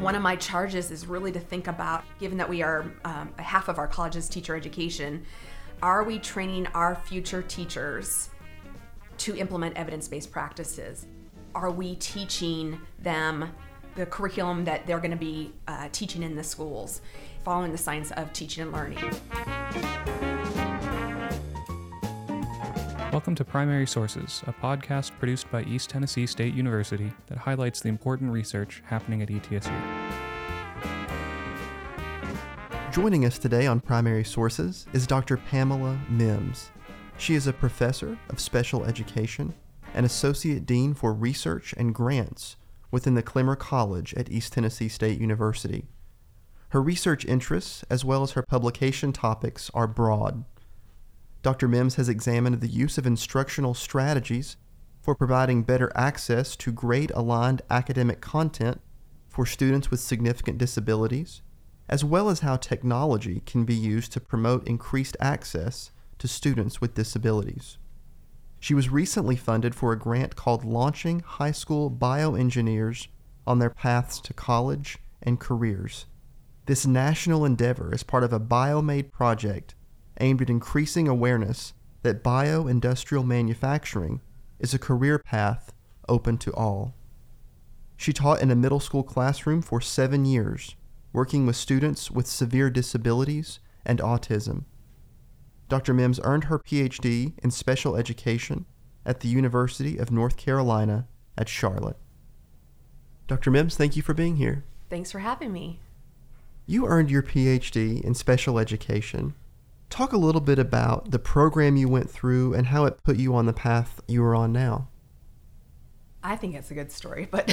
One of my charges is really to think about, given that we are um, half of our college's teacher education, are we training our future teachers to implement evidence based practices? Are we teaching them the curriculum that they're going to be uh, teaching in the schools, following the science of teaching and learning? Welcome to Primary Sources, a podcast produced by East Tennessee State University that highlights the important research happening at ETSU. Joining us today on Primary Sources is Dr. Pamela Mims. She is a professor of special education and associate dean for research and grants within the Clemmer College at East Tennessee State University. Her research interests, as well as her publication topics, are broad Dr. Mims has examined the use of instructional strategies for providing better access to grade aligned academic content for students with significant disabilities, as well as how technology can be used to promote increased access to students with disabilities. She was recently funded for a grant called Launching High School Bioengineers on Their Paths to College and Careers. This national endeavor is part of a BioMade project aimed at increasing awareness that bio-industrial manufacturing is a career path open to all. She taught in a middle school classroom for seven years, working with students with severe disabilities and autism. Dr. Mims earned her PhD in special education at the University of North Carolina at Charlotte. Dr. Mims, thank you for being here. Thanks for having me. You earned your PhD in special education Talk a little bit about the program you went through and how it put you on the path you are on now. I think it's a good story, but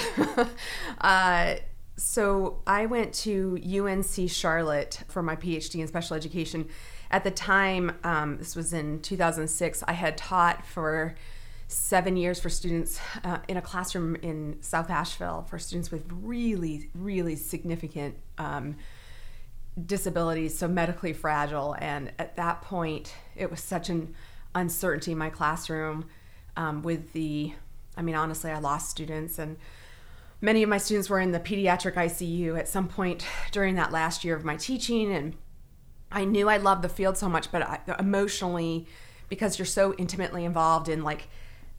uh, so I went to UNC Charlotte for my PhD in special education. At the time, um, this was in 2006, I had taught for seven years for students uh, in a classroom in South Asheville for students with really, really significant um, disabilities, so medically fragile. And at that point, it was such an uncertainty in my classroom um, with the, I mean, honestly, I lost students and many of my students were in the pediatric ICU at some point during that last year of my teaching. And I knew I loved the field so much, but I, emotionally, because you're so intimately involved in like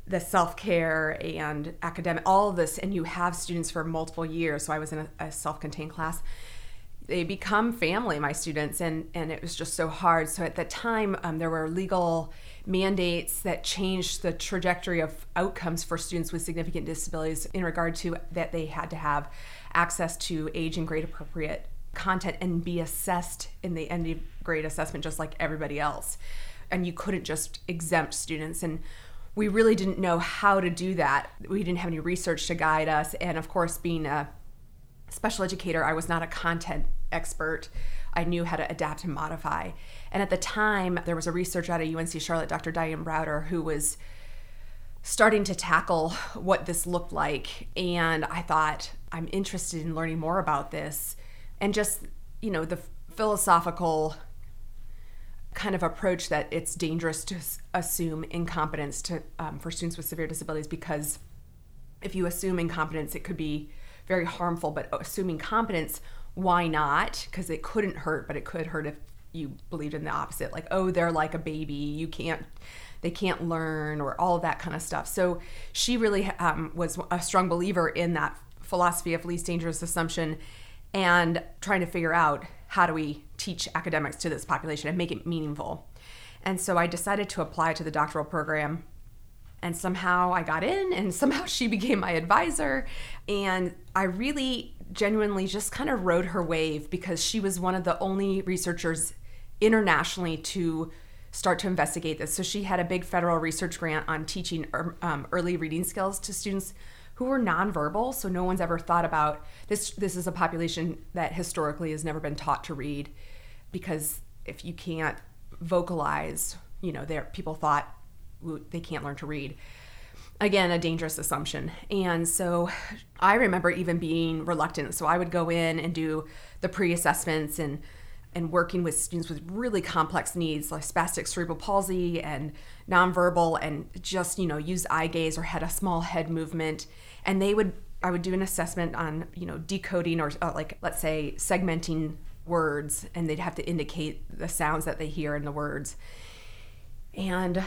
the self care and academic, all of this, and you have students for multiple years. So I was in a, a self contained class they become family, my students, and and it was just so hard. So at the time, um, there were legal mandates that changed the trajectory of outcomes for students with significant disabilities in regard to that they had to have access to age and grade appropriate content and be assessed in the end of grade assessment just like everybody else. And you couldn't just exempt students and we really didn't know how to do that. We didn't have any research to guide us. And of course, being a special educator, I was not a content expert. I knew how to adapt and modify. And at the time, there was a researcher out of UNC Charlotte, Dr. Diane Browder, who was starting to tackle what this looked like. And I thought, I'm interested in learning more about this. And just, you know, the philosophical kind of approach that it's dangerous to assume incompetence to um, for students with severe disabilities because if you assume incompetence, it could be very harmful. But assuming competence why not? Because it couldn't hurt, but it could hurt if you believed in the opposite. Like, oh, they're like a baby. You can't, they can't learn, or all of that kind of stuff. So she really um, was a strong believer in that philosophy of least dangerous assumption and trying to figure out how do we teach academics to this population and make it meaningful. And so I decided to apply to the doctoral program and somehow I got in and somehow she became my advisor and I really genuinely just kind of rode her wave because she was one of the only researchers internationally to start to investigate this. So she had a big federal research grant on teaching er, um, early reading skills to students who were nonverbal. So no one's ever thought about this. This is a population that historically has never been taught to read because if you can't vocalize, you know, there people thought they can't learn to read. Again a dangerous assumption. And so i remember even being reluctant. So i would go in and do the pre-assessments and and working with students with really complex needs like spastic cerebral palsy and nonverbal and just you know use eye gaze or had a small head movement. And they would I would do an assessment on, you know, decoding or uh, like, let's say, segmenting words, and they'd have to indicate the sounds that they hear in the words. And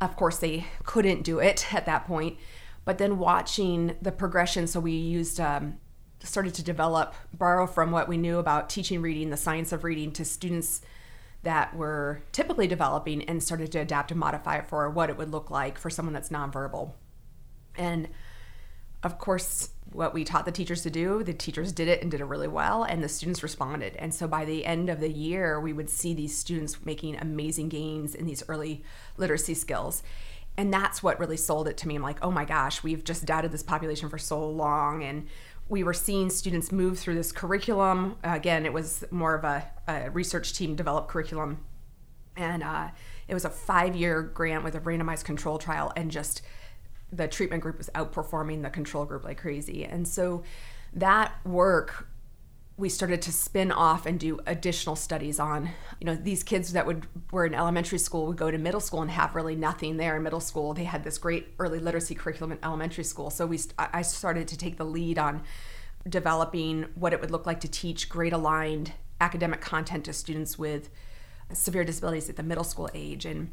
of course, they couldn't do it at that point. But then watching the progression, so we used, um, started to develop, borrow from what we knew about teaching reading, the science of reading to students that were typically developing and started to adapt and modify it for what it would look like for someone that's nonverbal. And of course, what we taught the teachers to do, the teachers did it and did it really well, and the students responded. And so by the end of the year, we would see these students making amazing gains in these early literacy skills. And that's what really sold it to me. I'm like, oh my gosh, we've just doubted this population for so long. And we were seeing students move through this curriculum. again, it was more of a, a research team developed curriculum. And uh, it was a five year grant with a randomized control trial, and just the treatment group was outperforming the control group like crazy. And so that work we started to spin off and do additional studies on you know these kids that would were in elementary school would go to middle school and have really nothing there in middle school. They had this great early literacy curriculum in elementary school. So we i started to take the lead on developing what it would look like to teach grade aligned academic content to students with severe disabilities at the middle school age. And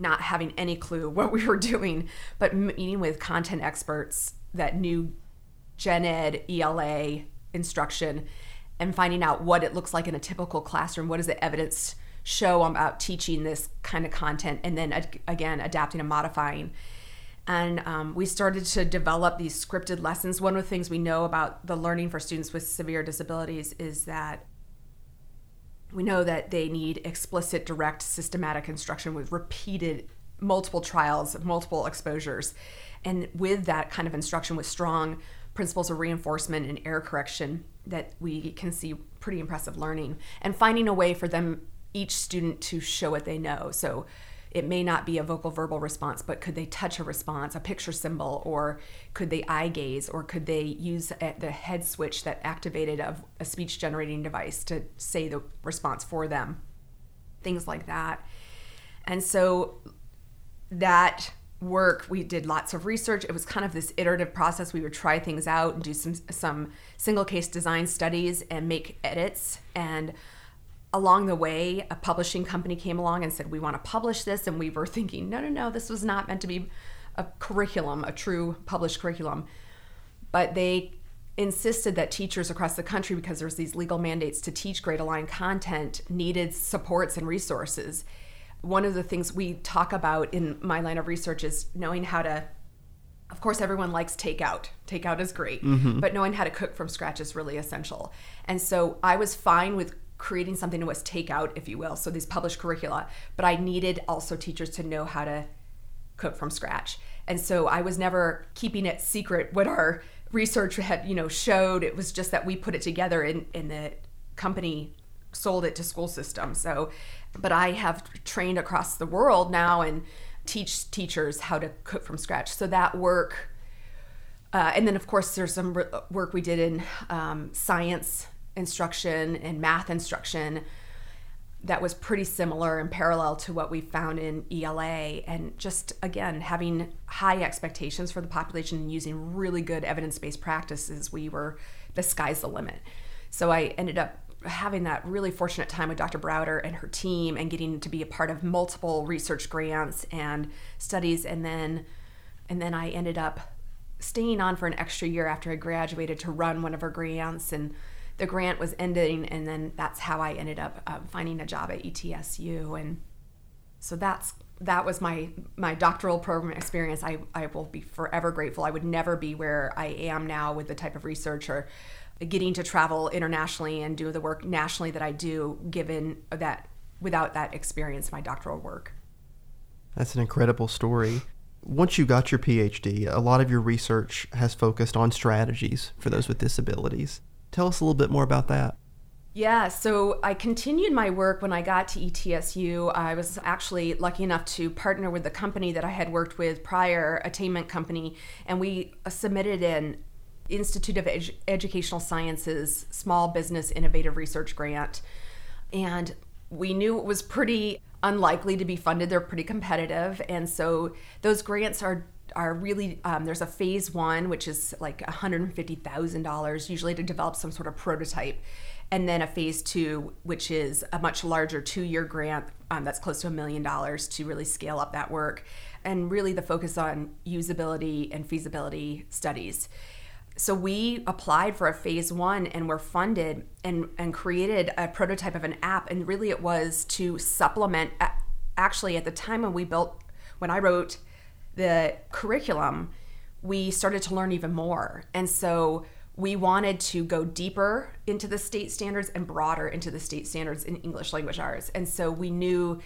not having any clue what we were doing but meeting with content experts that knew gen ed ela instruction and finding out what it looks like in a typical classroom. What does the evidence show about teaching this kind of content? And then again, adapting and modifying. And um, we started to develop these scripted lessons. One of the things we know about the learning for students with severe disabilities is that we know that they need explicit, direct, systematic instruction with repeated multiple trials, multiple exposures. And with that kind of instruction with strong principles of reinforcement and error correction that we can see pretty impressive learning and finding a way for them each student to show what they know so it may not be a vocal verbal response but could they touch a response a picture symbol or could they eye gaze or could they use the head switch that activated a, a speech generating device to say the response for them? Things like that. And so that work we did lots of research. It was kind of this iterative process. We would try things out and do some some single case design studies and make edits. And along the way a publishing company came along and said we want to publish this and we were thinking no no no this was not meant to be a curriculum a true published curriculum. But they insisted that teachers across the country because there's these legal mandates to teach grade aligned content needed supports and resources. One of the things we talk about in my line of research is knowing how to of course everyone likes takeout. Takeout is great mm-hmm. but knowing how to cook from scratch is really essential. And so i was fine with creating something that was takeout if you will so these published curricula but i needed also teachers to know how to cook from scratch. And so i was never keeping it secret what our research had you know showed. It was just that we put it together in the company sold it to school systems. So but I have trained across the world now and teach teachers how to cook from scratch. So that work, uh, and then of course there's some work we did in um, science instruction and math instruction that was pretty similar and parallel to what we found in ELA and just again having high expectations for the population and using really good evidence-based practices we were the sky's the limit. So I ended up having that really fortunate time with Dr. Browder and her team and getting to be a part of multiple research grants and studies. And then and then I ended up staying on for an extra year after I graduated to run one of her grants. And the grant was ending and then that's how I ended up uh, finding a job at ETSU and so that's that was my my doctoral program experience I, I will be forever grateful I would never be where I am now with the type of research or getting to travel internationally and do the work nationally that I do, given that without that experience, my doctoral work. That's an incredible story. Once you got your PhD, a lot of your research has focused on strategies for those with disabilities. Tell us a little bit more about that. Yeah, so I continued my work when I got to ETSU. I was actually lucky enough to partner with the company that I had worked with prior, Attainment Company, and we uh, submitted an Institute of Edu- Educational Sciences Small Business Innovative Research Grant. And we knew it was pretty unlikely to be funded. They're pretty competitive. And so those grants are are really um, there's a phase one which is like $150000 usually to develop some sort of prototype. And then a phase two which is a much larger two-year grant um, that's close to a million dollars to really scale up that work. And really the focus on usability and feasibility studies. So we applied for a phase one and were funded and, and created a prototype of an app. And really it was to supplement actually at the time when we built when i wrote the curriculum we started to learn even more and so we wanted to go deeper into the state standards and broader into the state standards in english language arts and so we knew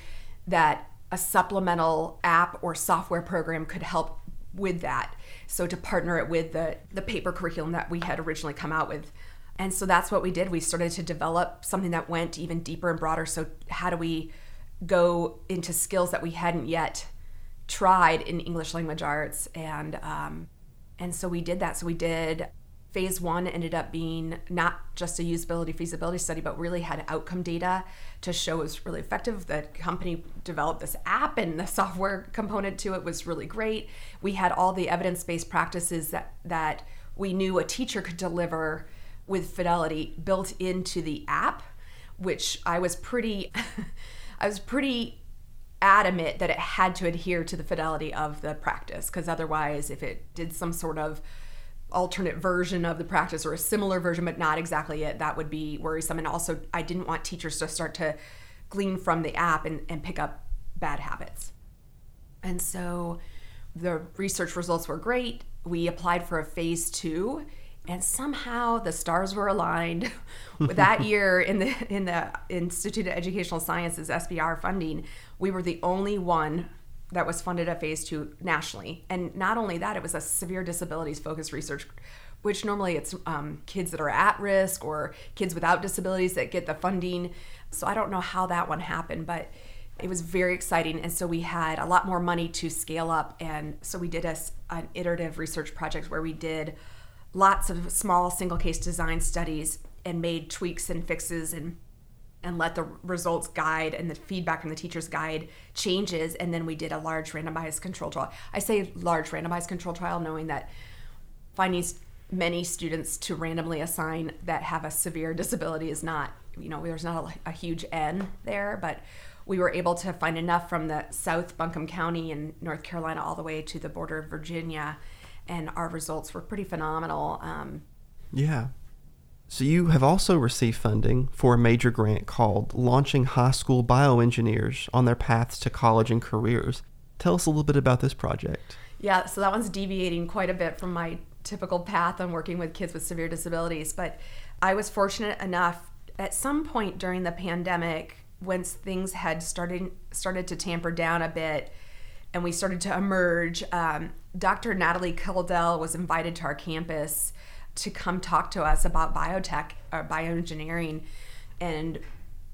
that a supplemental app or software program could help with that. So to partner it with the the paper curriculum that we had originally come out with. And so that's what we did. We started to develop something that went even deeper and broader. So how do we go into skills that we hadn't yet tried in English language arts and um, and so we did that. So we did phase one ended up being not just a usability feasibility study, but really had outcome data to show it was really effective. The company developed this app and the software component to it was really great. We had all the evidence-based practices that that we knew a teacher could deliver with fidelity built into the app, which I was pretty I was pretty adamant that it had to adhere to the fidelity of the practice because otherwise if it did some sort of alternate version of the practice or a similar version but not exactly it that would be worrisome. And also i didn't want teachers to start to glean from the app and, and pick up bad habits. And so the research results were great. We applied for a phase two and somehow the stars were aligned that year in the in the institute of educational sciences SBIR funding we were the only one that was funded at phase two nationally. And not only that, it was a severe disabilities focused research, which normally it's um, kids that are at risk or kids without disabilities that get the funding. So I don't know how that one happened, but it was very exciting. And so we had a lot more money to scale up. And so we did a, an iterative research project where we did lots of small single case design studies and made tweaks and fixes and and let the results guide and the feedback from the teachers guide changes. And then we did a large randomized control trial. I say large randomized control trial knowing that finding many students to randomly assign that have a severe disability is not you know there's not a, a huge n there but we were able to find enough from the south buncombe county in north carolina all the way to the border of virginia and our results were pretty phenomenal um, yeah so, you have also received funding for a major grant called Launching High School Bioengineers on Their Paths to College and Careers. Tell us a little bit about this project. Yeah, so that one's deviating quite a bit from my typical path on working with kids with severe disabilities. But I was fortunate enough at some point during the pandemic, once things had started started to tamper down a bit, and we started to emerge. Um, Dr. Natalie Kuldell was invited to our campus to come talk to us about biotech or bioengineering and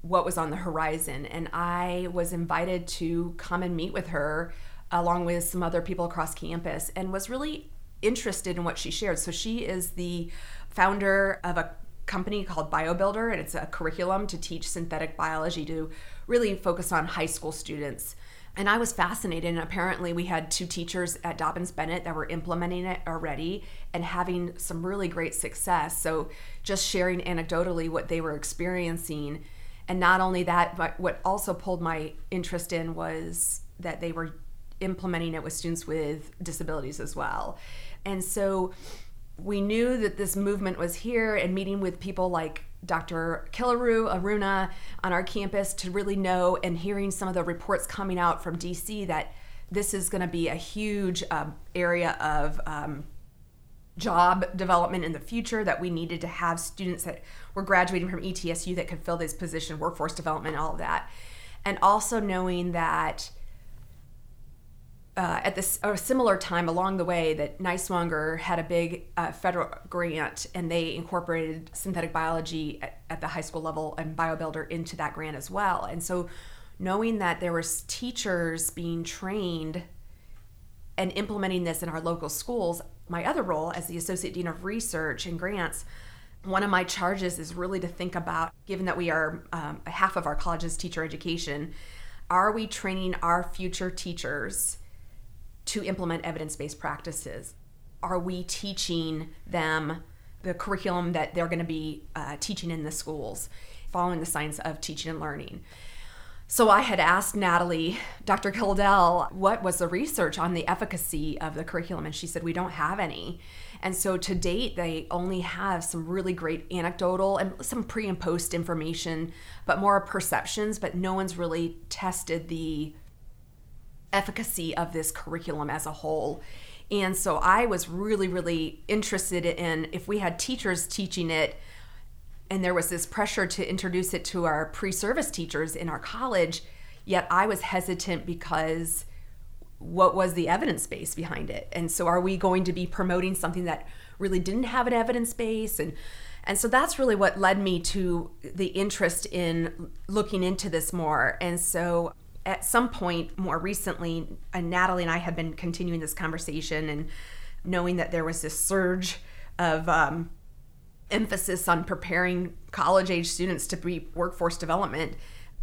what was on the horizon. And I was invited to come and meet with her along with some other people across campus and was really interested in what she shared. So she is the founder of a company called BioBuilder, and it's a curriculum to teach synthetic biology to really focus on high school students. And I was fascinated. And apparently, we had two teachers at Dobyns Bennett that were implementing it already and having some really great success. So, just sharing anecdotally what they were experiencing. And not only that, but what also pulled my interest in was that they were implementing it with students with disabilities as well. And so, we knew that this movement was here and meeting with people like Dr. Kilaru Aruna on our campus to really know and hearing some of the reports coming out from DC that this is going to be a huge um, area of um, job development in the future that we needed to have students that were graduating from ETSU that could fill this position, workforce development, all of that. And also knowing that uh, at this a similar time along the way that Niswonger had a big uh, federal grant and they incorporated synthetic biology at, at, the high school level and BioBuilder into that grant as well. And so knowing that there was teachers being trained and implementing this in our local schools, my other role as the Associate Dean of Research and Grants, one of my charges is really to think about, given that we are um, half of our college's teacher education, are we training our future teachers to implement evidence based practices? Are we teaching them the curriculum that they're going to be uh, teaching in the schools, following the science of teaching and learning? So I had asked Natalie, Dr. Kuldell, what was the research on the efficacy of the curriculum? And she said, We don't have any. And so to date, they only have some really great anecdotal and some pre and post information, but more perceptions, but no one's really tested the efficacy of this curriculum as a whole. And so I was really, really interested in if we had teachers teaching it and there was this pressure to introduce it to our pre-service teachers in our college yet i was hesitant because what was the evidence base behind it? And so are we going to be promoting something that really didn't have an evidence base? And and so that's really what led me to the interest in looking into this more. And so at some point more recently natalie and i have been continuing this conversation and knowing that there was this surge of um, emphasis on preparing college age students to be workforce development,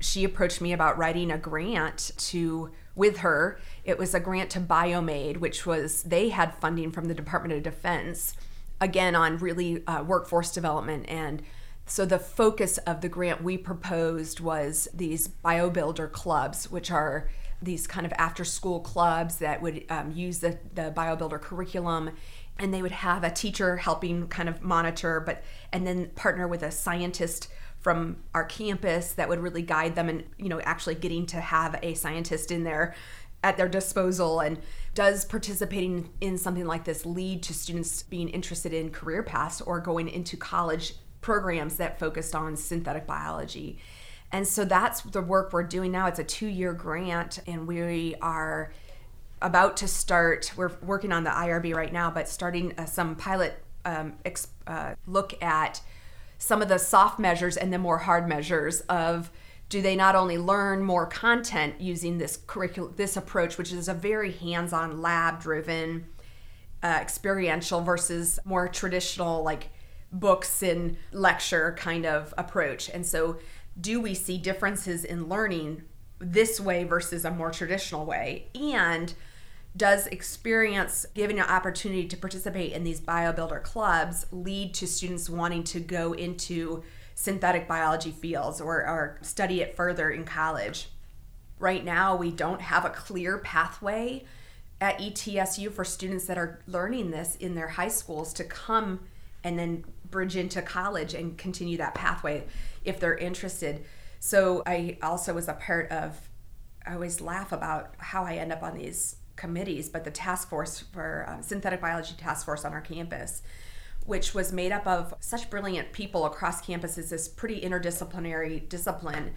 she approached me about writing a grant to with her. It was a grant to BioMade, which was they had funding from the Department of Defense, again on really uh, workforce development and. So the focus of the grant we proposed was these BioBuilder clubs, which are these kind of after-school clubs that would um, use the, the BioBuilder curriculum and they would have a teacher helping kind of monitor but and then partner with a scientist from our campus that would really guide them and you know actually getting to have a scientist in there at their disposal and does participating in something like this lead to students being interested in career paths or going into college programs that focused on synthetic biology and so that's the work we're doing now it's a two-year grant and we are about to start. We're working on the IRB right now, but starting uh, some pilot um, ex- uh, look at some of the soft measures and the more hard measures of do they not only learn more content using this curriculum this approach which is a very hands-on lab driven uh, experiential versus more traditional like books and lecture kind of approach. And so do we see differences in learning this way versus a more traditional way? And does experience giving an opportunity to participate in these biobuilder clubs lead to students wanting to go into synthetic biology fields or, or study it further in college? Right now we don't have a clear pathway at etsu for students that are learning this in their high schools to come and then bridge into college and continue that pathway if they're interested so i also was a part of i always laugh about how i end up on these committees, but the task force for um, synthetic biology task force on our campus, which was made up of such brilliant people across campuses, this pretty interdisciplinary discipline.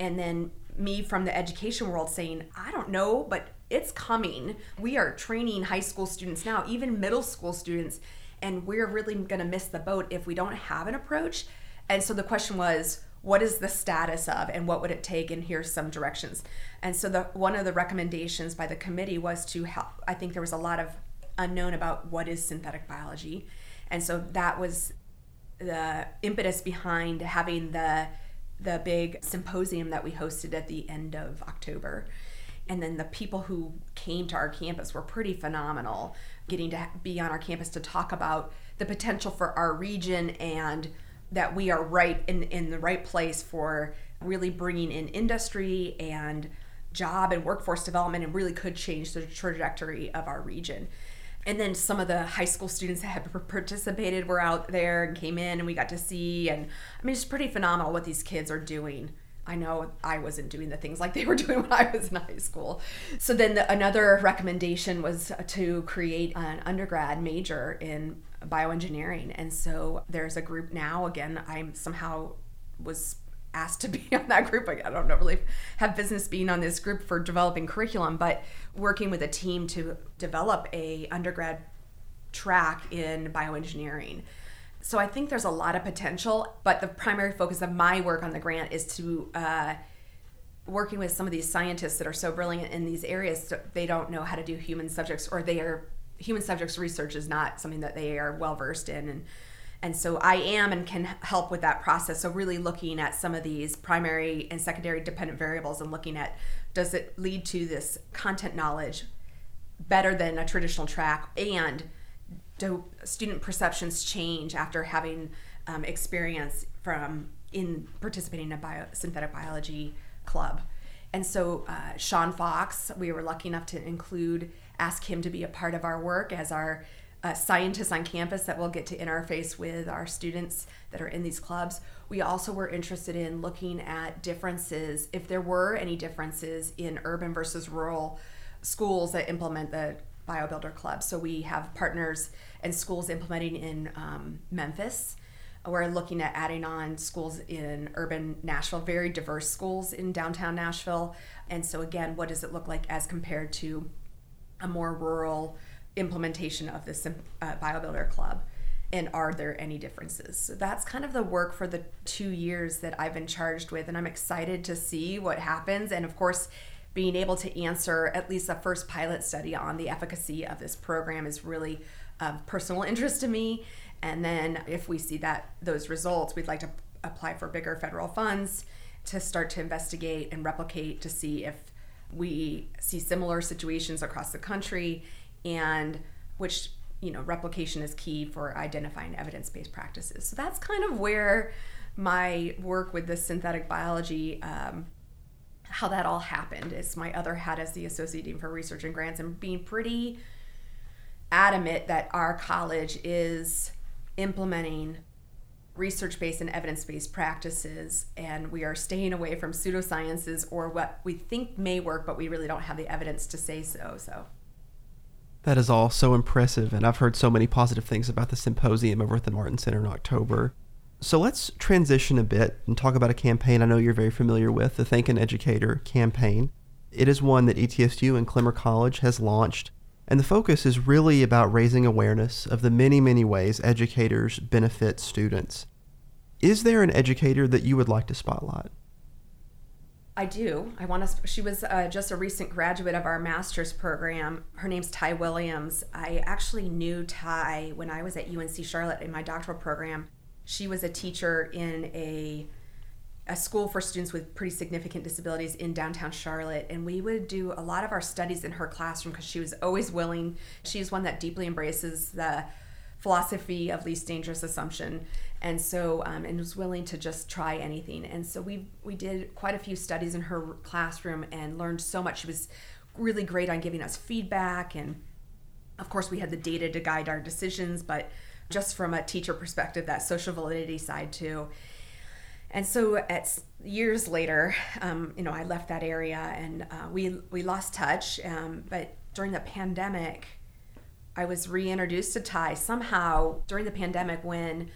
And then me from the education world saying, I don't know, but it's coming. We are training high school students now, even middle school students, and we're really going to miss the boat if we don't have an approach. And so the question was, what is the status of and what would it take? And here's some directions. And so the one of the recommendations by the committee was to help i think there was a lot of unknown about what is synthetic biology. And so that was the impetus behind having the the big symposium that we hosted at the end of october and then the people who came to our campus were pretty phenomenal getting to be on our campus to talk about the potential for our region and that we are right in, in the right place for really bringing in industry and job and workforce development and really could change the trajectory of our region. And then some of the high school students that had participated were out there and came in and we got to see. And I mean, it's pretty phenomenal what these kids are doing. I know I wasn't doing the things like they were doing when I was in high school. So then the, another recommendation was to create an undergrad major in bioengineering. And so there's a group now, again, I'm somehow was asked to be on that group. I don't know really have business being on this group for developing curriculum, but working with a team to develop a undergrad track in bioengineering. So I think there's a lot of potential, but the primary focus of my work on the grant is to uh, working with some of these scientists that are so brilliant in these areas. They don't know how to do human subjects, or they are human subjects research is not something that they are well versed in and and so I am and can help with that process. So really looking at some of these primary and secondary dependent variables and looking at does it lead to this content knowledge better than a traditional track and do student perceptions change after having um, experience from in participating in a bio, synthetic biology club and so uh, sean fox we were lucky enough to include ask him to be a part of our work as our uh, scientists on campus that will get to interface with our students that are in these clubs. We also were interested in looking at differences, if there were any differences in urban versus rural schools that implement the BioBuilder Club. So we have partners and schools implementing in um, Memphis. We're looking at adding on schools in urban Nashville, very diverse schools in downtown Nashville. And so, again, what does it look like as compared to a more rural implementation of this uh, BioBuilder Club? And are there any differences? So that's kind of the work for the two years that I've been charged with. And I'm excited to see what happens. And of course, being able to answer at least a first pilot study on the efficacy of this program is really of personal interest to me. And then if we see that those results, we'd like to apply for bigger federal funds to start to investigate and replicate to see if we see similar situations across the country and which you know replication is key for identifying evidence-based practices so that's kind of where my work with the synthetic biology um, how that all happened is my other hat as the associate dean for research and grants and being pretty adamant that our college is implementing research based and evidence based practices, and we are staying away from pseudosciences or what we think may work, but we really don't have the evidence to say so. So. That is all so impressive, and I've heard so many positive things about the symposium over at the Martin Center in October. So let's transition a bit and talk about a campaign I know you're very familiar with, the Thank an Educator campaign. It is one that ETSU and Clemmer College has launched, and the focus is really about raising awareness of the many, many ways educators benefit students. Is there an educator that you would like to spotlight? I do. I want to. She was uh, just a recent graduate of our master's program. Her name's Ty Williams. I actually knew Ty when I was at UNC Charlotte in my doctoral program. She was a teacher in a a school for students with pretty significant disabilities in downtown Charlotte. And we would do a lot of our studies in her classroom because she was always willing. She's one that deeply embraces the philosophy of least dangerous assumption and so um, and was willing to just try anything and so we we did quite a few studies in her classroom and learned so much she was really great on giving us feedback and of course we had the data to guide our decisions but just from a teacher perspective that social validity side too and so at years later um, you know i left that area and uh, we we lost touch um, but during the pandemic I was reintroduced to Ty somehow during the pandemic when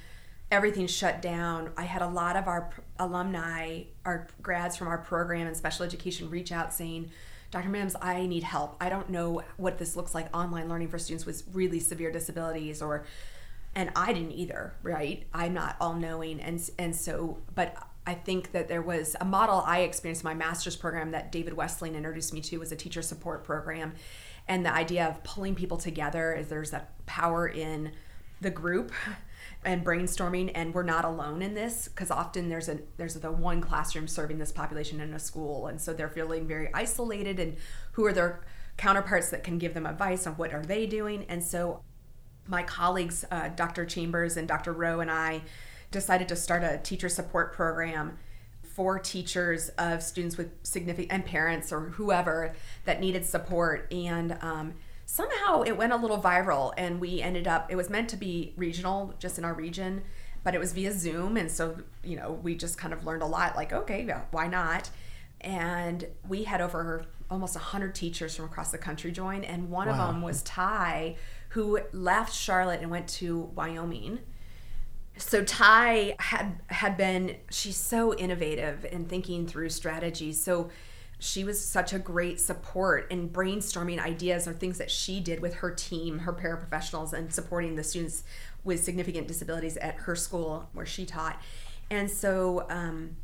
everything shut down. I had a lot of our alumni, our grads from our program in special education reach out saying, Dr. Mims, I need help. I don't know what this looks like online learning for students with really severe disabilities or and I didn't either, right? I'm not all knowing and and so but I think that there was a model I experienced in my master's program that David Westling introduced me to was a teacher support program. And the idea of pulling people together is there's that power in the group and brainstorming. And we're not alone in this because often there's a there's the one classroom serving this population in a school. And so they're feeling very isolated. And who are their counterparts that can give them advice on what are they doing? And so my colleagues uh, dr chambers and dr rowe and i decided to start a teacher support program for teachers of students with significant and parents or whoever that needed support. And um, somehow it went a little viral and we ended up it was meant to be regional just in our region but it was via zoom. And so you know we just kind of learned a lot like okay yeah, why not? And we had over almost 100 teachers from across the country join and one wow. of them was ty who left charlotte and went to wyoming so Ty had had been she's so innovative in thinking through strategies. So she was such a great support in brainstorming ideas or things that she did with her team, her paraprofessionals, and supporting the students with significant disabilities at her school where she taught. And so um,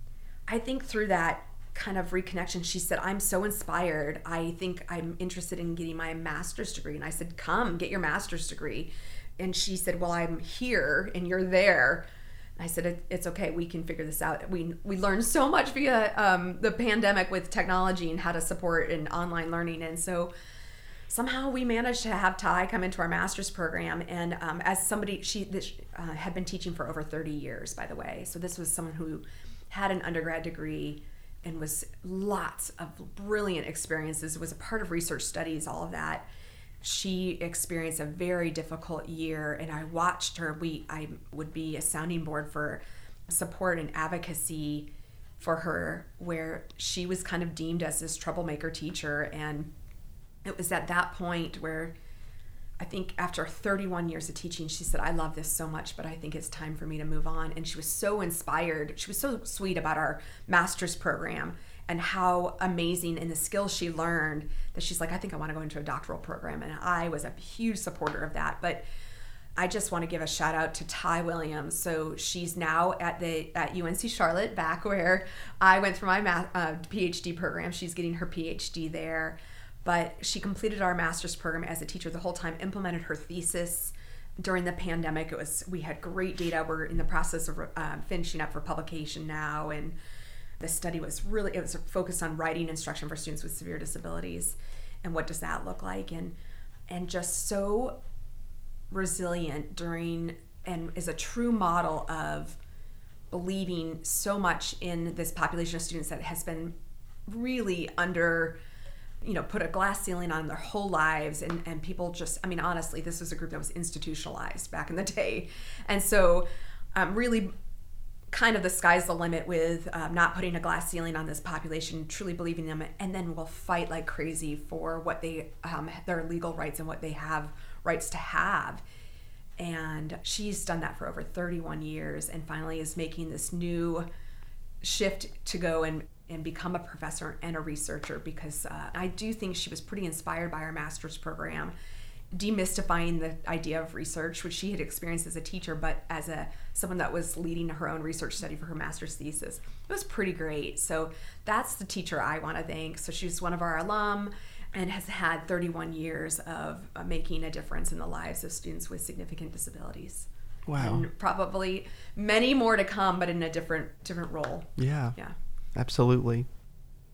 I think through that kind of reconnection, she said, I'm so inspired. I think I'm interested in getting my master's degree. And I said, Come, get your master's degree and she said, "Well, I'm here and you're there." I said, it, "It's okay. We can figure this out." We we learned so much via um, the pandemic with technology and how to support and online learning, and so somehow we managed to have Ty come into our master's program. And um, as somebody, she this, uh, had been teaching for over 30 years, by the way. So this was someone who had an undergrad degree and was lots of brilliant experiences, was a part of research studies, all of that. She experienced a very difficult year, and I watched her. We I would be a sounding board for support and advocacy for her, where she was kind of deemed as this troublemaker teacher, and it was at that point where I think after 31 years of teaching, she said, I love this so much, but I think it's time for me to move on. And she was so inspired. She was so sweet about our master's program and how amazing and the skills she learned that she's like, I think I want to go into a doctoral program. And I was a huge supporter of that. But I just want to give a shout out to Ty Williams. So she's now at the at UNC Charlotte, back where I went through my math, uh, PhD program. She's getting her PhD there but she completed our master's program as a teacher the whole time implemented her thesis. During the pandemic it was we had great data. We're in the process of uh, finishing up for publication now and the study was really it was focused on writing instruction for students with severe disabilities and what does that look like? And and just so resilient during and is a true model of believing so much in this population of students that has been really under you know put a glass ceiling on their whole lives and and people just i mean honestly this was a group that was institutionalized back in the day. And so um, really kind of the sky's the limit with um, not putting a glass ceiling on this population truly believing them and then we'll fight like crazy for what they um, their legal rights and what they have rights to have. And she's done that for over 31 years and finally is making this new shift to go and and become a professor and a researcher because uh, I do think she was pretty inspired by our master's program demystifying the idea of research which she had experienced as a teacher but as a someone that was leading her own research study for her master's thesis. It was pretty great. So that's the teacher i want to thank. So she's one of our alum and has had 31 years of uh, making a difference in the lives of students with significant disabilities. Wow. And probably many more to come but in a different different role. Yeah. Yeah Absolutely.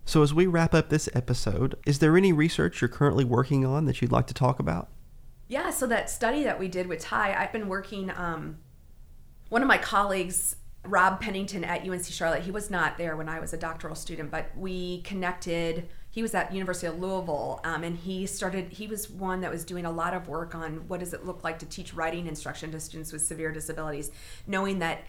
So, as we wrap up this episode, is there any research you're currently working on that you'd like to talk about? Yeah, so that study that we did with Ty, I've been working. Um, one of my colleagues, Rob Pennington at UNC Charlotte, he was not there when I was a doctoral student, but we connected. He was at University of Louisville, um, and he started. He was one that was doing a lot of work on what does it look like to teach writing instruction to students with severe disabilities, knowing that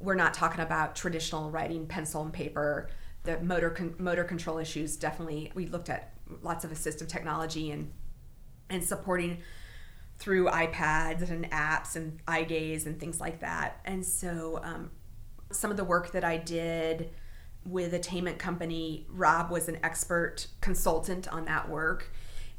we're not talking about traditional writing pencil and paper the motor con- motor control issues definitely we looked at lots of assistive technology and and supporting through iPads and apps and eye gaze and things like that. And so um, some of the work that I did with Attainment Company, Rob was an expert consultant on that work.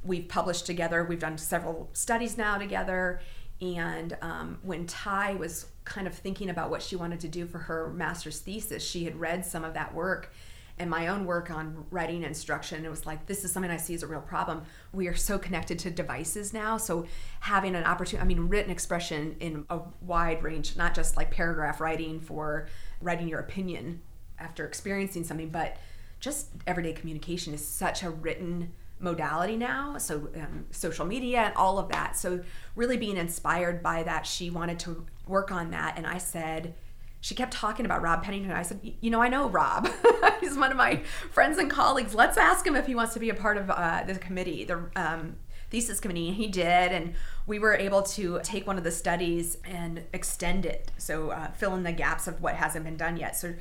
We've published together. We've done several studies now together. And um, when Ty was kind of thinking about what she wanted to do for her master's thesis, she had read some of that work and my own work on writing instruction. It was like, this is something I see as a real problem. We are so connected to devices now. So having an opportunity, I mean, written expression in a wide range, not just like paragraph writing for writing your opinion after experiencing something, but just everyday communication is such a written modality now so um, social media and all of that so really being inspired by that she wanted to work on that and i said she kept talking about rob pennington i said you know i know rob. He's one of my friends and colleagues. Let's ask him if he wants to be a part of uh, the committee the um, thesis committee. And he did and we were able to take one of the studies and extend it so uh, fill in the gaps of what hasn't been done yet. So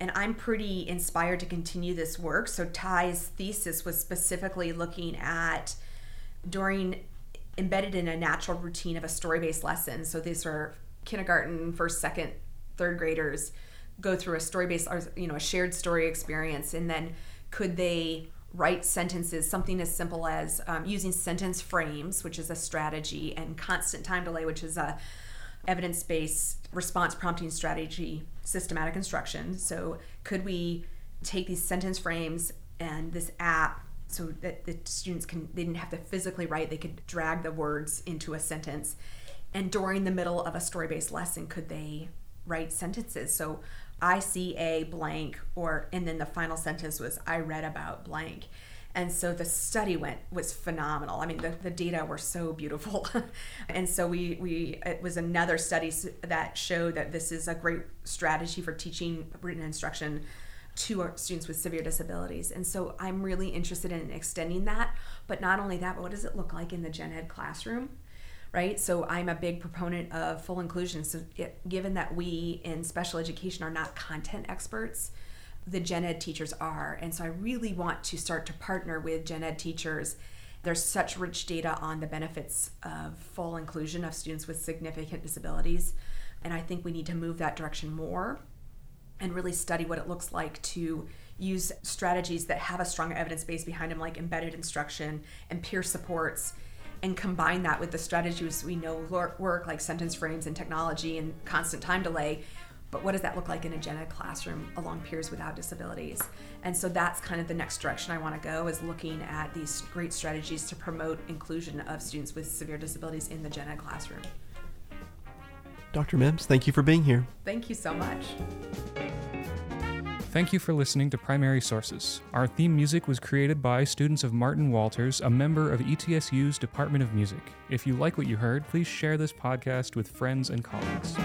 and I'm pretty inspired to continue this work. So Ty's thesis was specifically looking at during embedded in a natural routine of a story-based lesson. So these are kindergarten, first, second, third graders go through a story-based or you know a shared story experience, and then could they write sentences something as simple as um, using sentence frames which is a strategy and constant time delay which is a evidence based response prompting strategy, systematic instruction. So, could we take these sentence frames and this app so that the students can they didn't have to physically write they could drag the words into a sentence and during the middle of a story-based lesson could they write sentences so i see a blank or and then the final sentence was i read about blank And so the study went was phenomenal. I mean, the, the data were so beautiful. and so we, we it was another study that showed that this is a great strategy for teaching written instruction to students with severe disabilities. And so I'm really interested in extending that. But not only that, but what does it look like in the gen ed classroom? Right? So I'm a big proponent of full inclusion. So it, given that we in special education are not content experts, the gen ed teachers are. And so I really want to start to partner with gen ed teachers. There's such rich data on the benefits of full inclusion of students with significant disabilities. And I think we need to move that direction more and really study what it looks like to use strategies that have a strong evidence base behind them, like embedded instruction and peer supports, and combine that with the strategies we know work, like sentence frames and technology and constant time delay, but what does that look like in a gen ed classroom along peers without disabilities? And so that's kind of the next direction i want to go is looking at these great strategies to promote inclusion of students with severe disabilities in the gen ed classroom. Dr mims thank you for being here. Thank you so much Thank you for listening to Primary Sources. Our theme music was created by students of Martin Walters, a member of ETSU's Department of Music. If you like what you heard, please share this podcast with friends and colleagues.